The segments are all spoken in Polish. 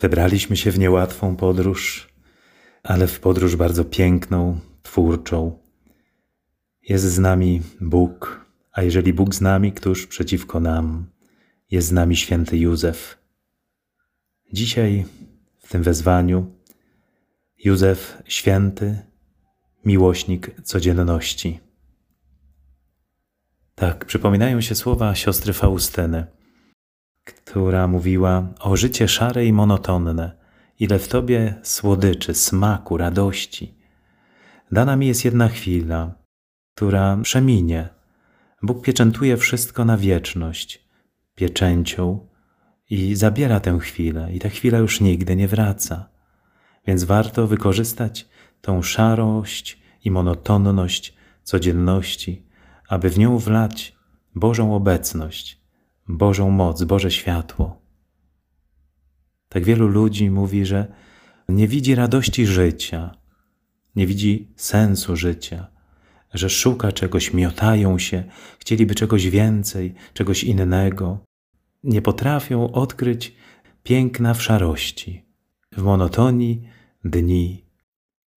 Wybraliśmy się w niełatwą podróż, ale w podróż bardzo piękną, twórczą. Jest z nami Bóg, a jeżeli Bóg z nami, któż przeciwko nam? Jest z nami święty Józef. Dzisiaj w tym wezwaniu Józef święty, miłośnik codzienności. Tak, przypominają się słowa siostry Faustyny, która mówiła o życie szare i monotonne, ile w tobie słodyczy, smaku, radości. Dana mi jest jedna chwila, która przeminie. Bóg pieczętuje wszystko na wieczność, pieczęcią i zabiera tę chwilę, i ta chwila już nigdy nie wraca. Więc warto wykorzystać tą szarość i monotonność codzienności, aby w nią wlać Bożą obecność, Bożą moc, Boże światło. Tak wielu ludzi mówi, że nie widzi radości życia, nie widzi sensu życia, że szuka czegoś, miotają się, chcieliby czegoś więcej, czegoś innego. Nie potrafią odkryć piękna w szarości, w monotonii dni,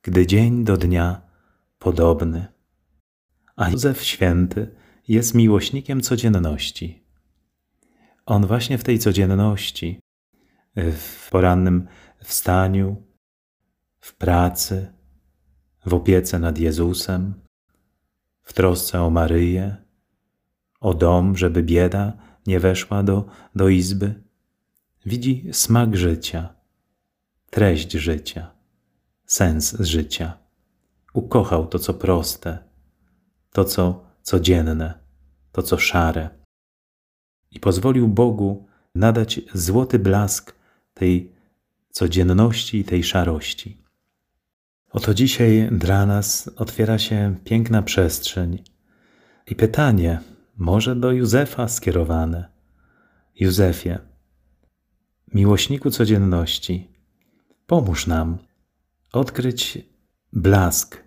gdy dzień do dnia podobny. A Józef Święty jest miłośnikiem codzienności. On właśnie w tej codzienności, w porannym wstaniu, w pracy, w opiece nad Jezusem, w trosce o Maryję, o dom, żeby bieda nie weszła do, do izby, widzi smak życia, treść życia, sens życia. Ukochał to, co proste, to, co codzienne, to, co szare. I pozwolił Bogu nadać złoty blask tej codzienności i tej szarości. Oto dzisiaj dla nas otwiera się piękna przestrzeń i pytanie, może do Józefa skierowane. Józefie, miłośniku codzienności, pomóż nam odkryć blask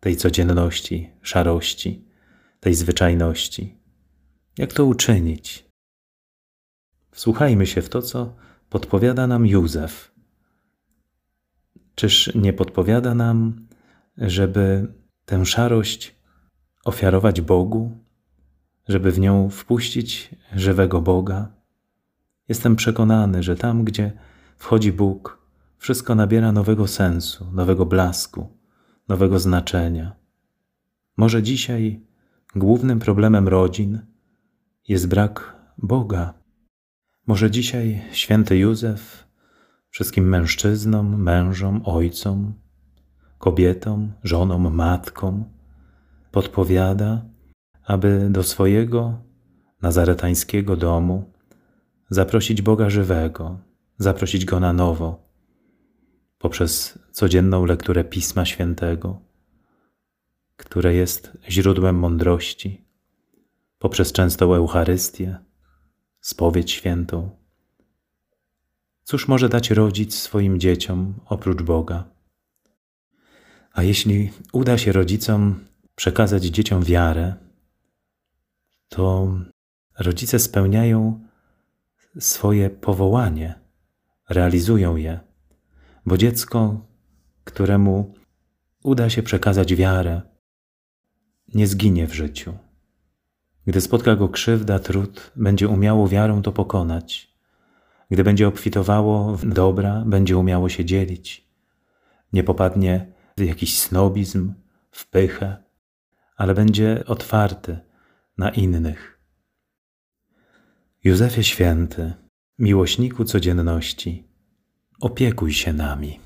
tej codzienności, szarości, tej zwyczajności. Jak to uczynić? Wsłuchajmy się w to, co podpowiada nam Józef. Czyż nie podpowiada nam, żeby tę szarość ofiarować Bogu, żeby w nią wpuścić żywego Boga? Jestem przekonany, że tam, gdzie wchodzi Bóg, wszystko nabiera nowego sensu, nowego blasku, nowego znaczenia. Może dzisiaj głównym problemem rodzin jest brak Boga. Może dzisiaj święty Józef wszystkim mężczyznom, mężom, ojcom, kobietom, żonom, matkom podpowiada, aby do swojego nazaretańskiego domu zaprosić Boga żywego, zaprosić Go na nowo, poprzez codzienną lekturę Pisma Świętego, które jest źródłem mądrości, poprzez częstą Eucharystię, spowiedź świętą. Cóż może dać rodzic swoim dzieciom oprócz Boga? A jeśli uda się rodzicom przekazać dzieciom wiarę, to rodzice spełniają swoje powołanie, realizują je, bo dziecko, któremu uda się przekazać wiarę, nie zginie w życiu. Gdy spotka go krzywda, trud, będzie umiało wiarą to pokonać. Gdy będzie obfitowało w dobra, będzie umiało się dzielić. Nie popadnie w jakiś snobizm, w pychę, ale będzie otwarty na innych. Józefie Święty, miłośniku codzienności, opiekuj się nami.